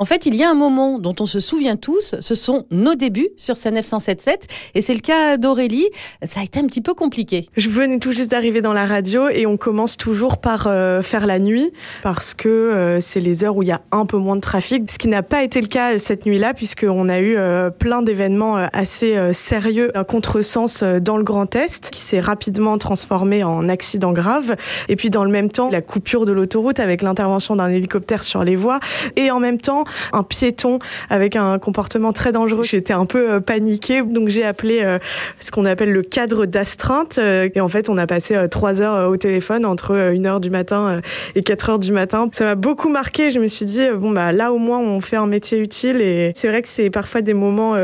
En fait, il y a un moment dont on se souvient tous, ce sont nos débuts sur sa 977 et c'est le cas d'Aurélie. Ça a été un petit peu compliqué. Je venais tout juste d'arriver dans la radio et on commence toujours par euh, faire la nuit parce que euh, c'est les heures où il y a un peu moins de trafic, ce qui n'a pas été le cas cette nuit-là puisqu'on a eu euh, plein d'événements assez sérieux, un contresens dans le Grand Est qui s'est rapidement transformé en accident grave et puis dans le même temps la coupure de l'autoroute avec l'intervention d'un hélicoptère sur les voies et en même temps un piéton avec un comportement très dangereux. J'étais un peu euh, paniquée, donc j'ai appelé euh, ce qu'on appelle le cadre d'astreinte. Euh, et en fait, on a passé trois heures au téléphone entre 1 heure du matin et 4 heures du matin. Ça m'a beaucoup marqué. Je me suis dit, bon, bah là au moins, on fait un métier utile. Et c'est vrai que c'est parfois des moments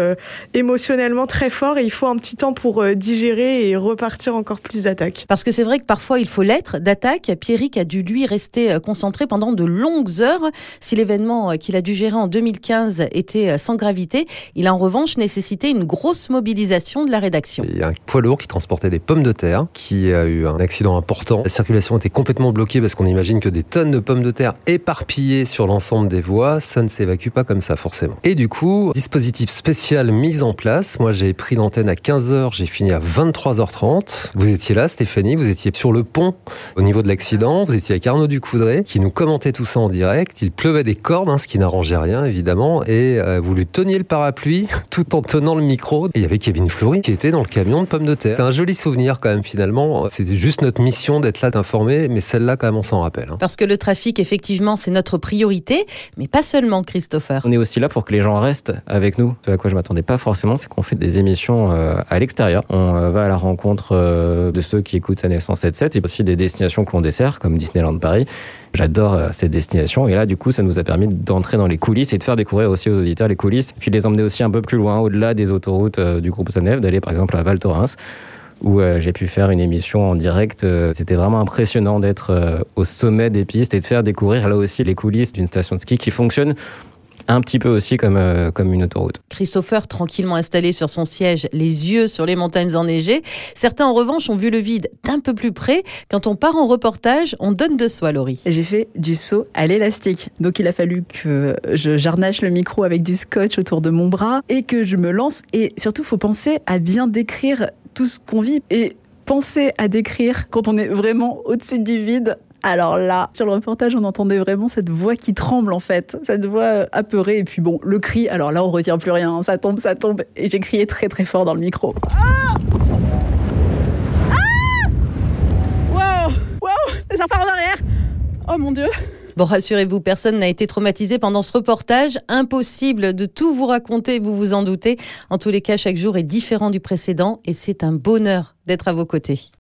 émotionnellement très forts et il faut un petit temps pour digérer et repartir encore plus d'attaque. Parce que c'est vrai que parfois, il faut l'être d'attaque. Pierrick a dû, lui, rester concentré pendant de longues heures. Si l'événement qu'il a dû gérer en 2015 était euh, sans gravité, il a en revanche nécessité une grosse mobilisation de la rédaction. Il y a un poids lourd qui transportait des pommes de terre, qui a eu un accident important. La circulation était complètement bloquée parce qu'on imagine que des tonnes de pommes de terre éparpillées sur l'ensemble des voies, ça ne s'évacue pas comme ça forcément. Et du coup, dispositif spécial mis en place. Moi, j'ai pris l'antenne à 15h, j'ai fini à 23h30. Vous étiez là, Stéphanie, vous étiez sur le pont au niveau de l'accident, vous étiez avec Arnaud Ducoudray qui nous commentait tout ça en direct. Il pleuvait des cordes, hein, ce qui rien, évidemment, et euh, vous lui teniez le parapluie tout en tenant le micro. Et il y avait Kevin Fleury qui était dans le camion de pommes de terre. C'est un joli souvenir quand même finalement. C'est juste notre mission d'être là, d'informer, mais celle-là quand même on s'en rappelle. Hein. Parce que le trafic, effectivement, c'est notre priorité, mais pas seulement, Christopher. On est aussi là pour que les gens restent avec nous. Ce à quoi je m'attendais pas forcément, c'est qu'on fait des émissions euh, à l'extérieur. On euh, va à la rencontre de ceux qui écoutent sa 977 et aussi des destinations que l'on dessert, comme Disneyland Paris. J'adore cette destination. Et là, du coup, ça nous a permis d'entrer dans les coulisses et de faire découvrir aussi aux auditeurs les coulisses, puis les emmener aussi un peu plus loin, au-delà des autoroutes euh, du groupe Sanef, d'aller par exemple à Val Thorens où euh, j'ai pu faire une émission en direct. Euh, c'était vraiment impressionnant d'être au sommet des pistes et de faire découvrir là aussi les coulisses d'une station de ski qui fonctionne un petit peu aussi comme, euh, comme une autoroute. Christopher, tranquillement installé sur son siège, les yeux sur les montagnes enneigées. Certains, en revanche, ont vu le vide d'un peu plus près. Quand on part en reportage, on donne de soi, Laurie. J'ai fait du saut à l'élastique. Donc, il a fallu que je jarnache le micro avec du scotch autour de mon bras et que je me lance. Et surtout, il faut penser à bien décrire tout ce qu'on vit. Et penser à décrire quand on est vraiment au-dessus du vide, alors là, sur le reportage, on entendait vraiment cette voix qui tremble en fait, cette voix apeurée. Et puis bon, le cri, alors là, on retient plus rien, ça tombe, ça tombe. Et j'ai crié très très fort dans le micro. Ah ah Wow Wow Les enfants en arrière Oh mon dieu Bon, rassurez-vous, personne n'a été traumatisé pendant ce reportage. Impossible de tout vous raconter, vous vous en doutez. En tous les cas, chaque jour est différent du précédent et c'est un bonheur d'être à vos côtés.